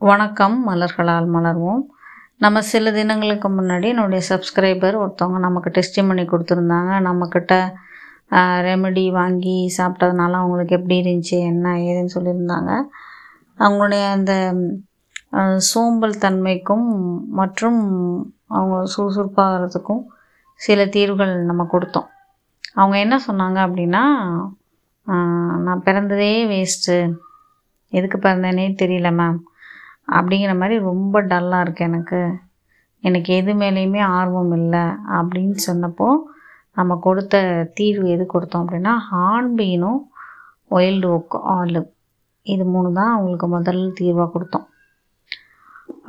வணக்கம் மலர்களால் மலர்வோம். நம்ம சில தினங்களுக்கு முன்னாடி என்னுடைய சப்ஸ்கிரைபர் ஒருத்தவங்க நமக்கு டெஸ்டிமனி கொடுத்துருந்தாங்க. நம்மக்கிட்ட ரெமெடி வாங்கி சாப்பிட்டதுனால அவங்களுக்கு எப்படி இருந்துச்சு என்ன ஏதுன்னு சொல்லியிருந்தாங்க. அவங்களுடைய அந்த சோம்பல் தன்மைக்கும் மற்றும் அவங்க சுறுசுறுப்பாகிறதுக்கும் சில தீர்வுகள் நம்ம கொடுத்தோம். அவங்க என்ன சொன்னாங்க அப்படின்னா நான் பிறந்ததே வேஸ்ட்டு எதுக்கு பிறந்தேனே தெரியல மேம் அப்படிங்கிற மாதிரி ரொம்ப டல்லாக இருக்கு எனக்கு. எனக்கு எது மேலேயுமே ஆர்வம் இல்லை அப்படின்னு சொன்னப்போ நம்ம கொடுத்த தீர்வு எது கொடுத்தோம் அப்படின்னா ஹார்ன்பீனும் ஒயில்டு ஒக் ஆலிவ் இது மூணு தான் அவங்களுக்கு முதல் தீர்வாக கொடுத்தோம்.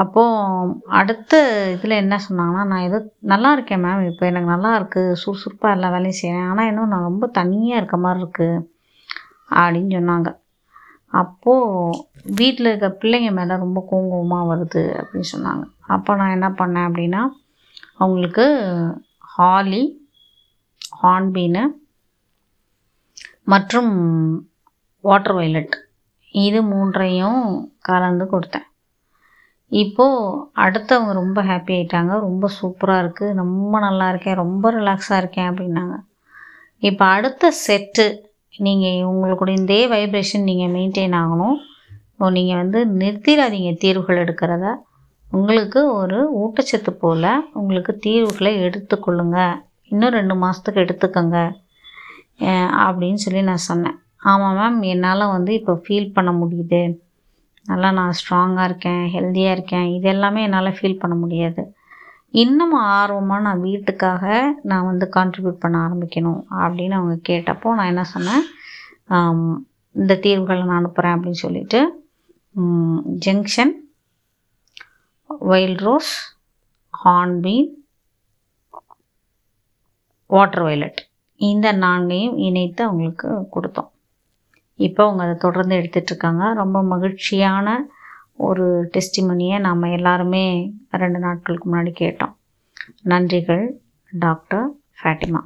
அப்போது அடுத்த இதில் என்ன சொன்னாங்கன்னா நான் ஏதோ நல்லா இருக்கேன் மேம் இப்போ எனக்கு நல்லா இருக்குது சுறுசுறுப்பாக எல்லா வேலையும் செய்கிறேன் ஆனால் இன்னும் நான் ரொம்ப தனியாக இருக்க மாதிரி இருக்குது அப்படின்னு சொன்னாங்க. அப்போது வீட்டில் இருக்க பிள்ளைங்க மேலே ரொம்ப கோவமாக வருது அப்படின்னு சொன்னாங்க. அப்போ நான் என்ன பண்ணேன் அப்படின்னா அவங்களுக்கு ஹாலி ஹார்ன்பீனு மற்றும் வாட்டர் வயலட் இது மூன்றையும் கலந்து கொடுத்தேன். இப்போது அடுத்தவங்க ரொம்ப ஹாப்பி ஆகிட்டாங்க ரொம்ப சூப்பராக இருக்குது ரொம்ப நல்லா இருக்கேன் ரொம்ப ரிலாக்ஸாக இருக்கேன் அப்படின்னாங்க. இப்போ அடுத்த செட்டு நீங்கள் உங்களுடைய இதே வைப்ரேஷன் நீங்கள் மெயின்டைன் ஆகணும். நீங்கள் வந்து நிறுத்திடாதீங்க தீர்வுகள் எடுக்கிறத. உங்களுக்கு ஒரு ஊட்டச்சத்து போல் உங்களுக்கு தீர்வுகளை எடுத்துக்கொள்ளுங்க இன்னும் ரெண்டு மாதத்துக்கு எடுத்துக்கோங்க. அப்படின்னு சொல்லி நான் சொன்னேன். ஆமாம் மேம் என்னால் வந்து இப்போ ஃபீல் பண்ண முடியுது. நல்லா நான் ஸ்ட்ராங்காக இருக்கேன் ஹெல்த்தியாக இருக்கேன். இது எல்லாமே என்னால் ஃபீல் பண்ண முடியாது. இன்னும் ஆர்வமாக நான் வீட்டுக்காக நான் வந்து கான்ட்ரிபியூட் பண்ண ஆரம்பிக்கணும் அப்படின்னு அவங்க கேட்டப்போ நான் என்ன சொன்னேன்? இந்த தீர்வுகளை நான் அனுப்புகிறேன் அப்படின்னு சொல்லிட்டு gentian wild rose hornbeam water violet இந்த நான்கையும் இணைத்து அவங்களுக்கு கொடுத்தோம். இப்போ அவங்க அதை தொடர்ந்து எடுத்துட்ருக்காங்க ரொம்ப மகிழ்ச்சியான ஒரு டெஸ்டிமனியை நாம் எல்லாருமே ரெண்டு நாட்களுக்கு முன்னாடி கேட்டோம். நன்றிகள் டாக்டர் ஃபேட்டிமா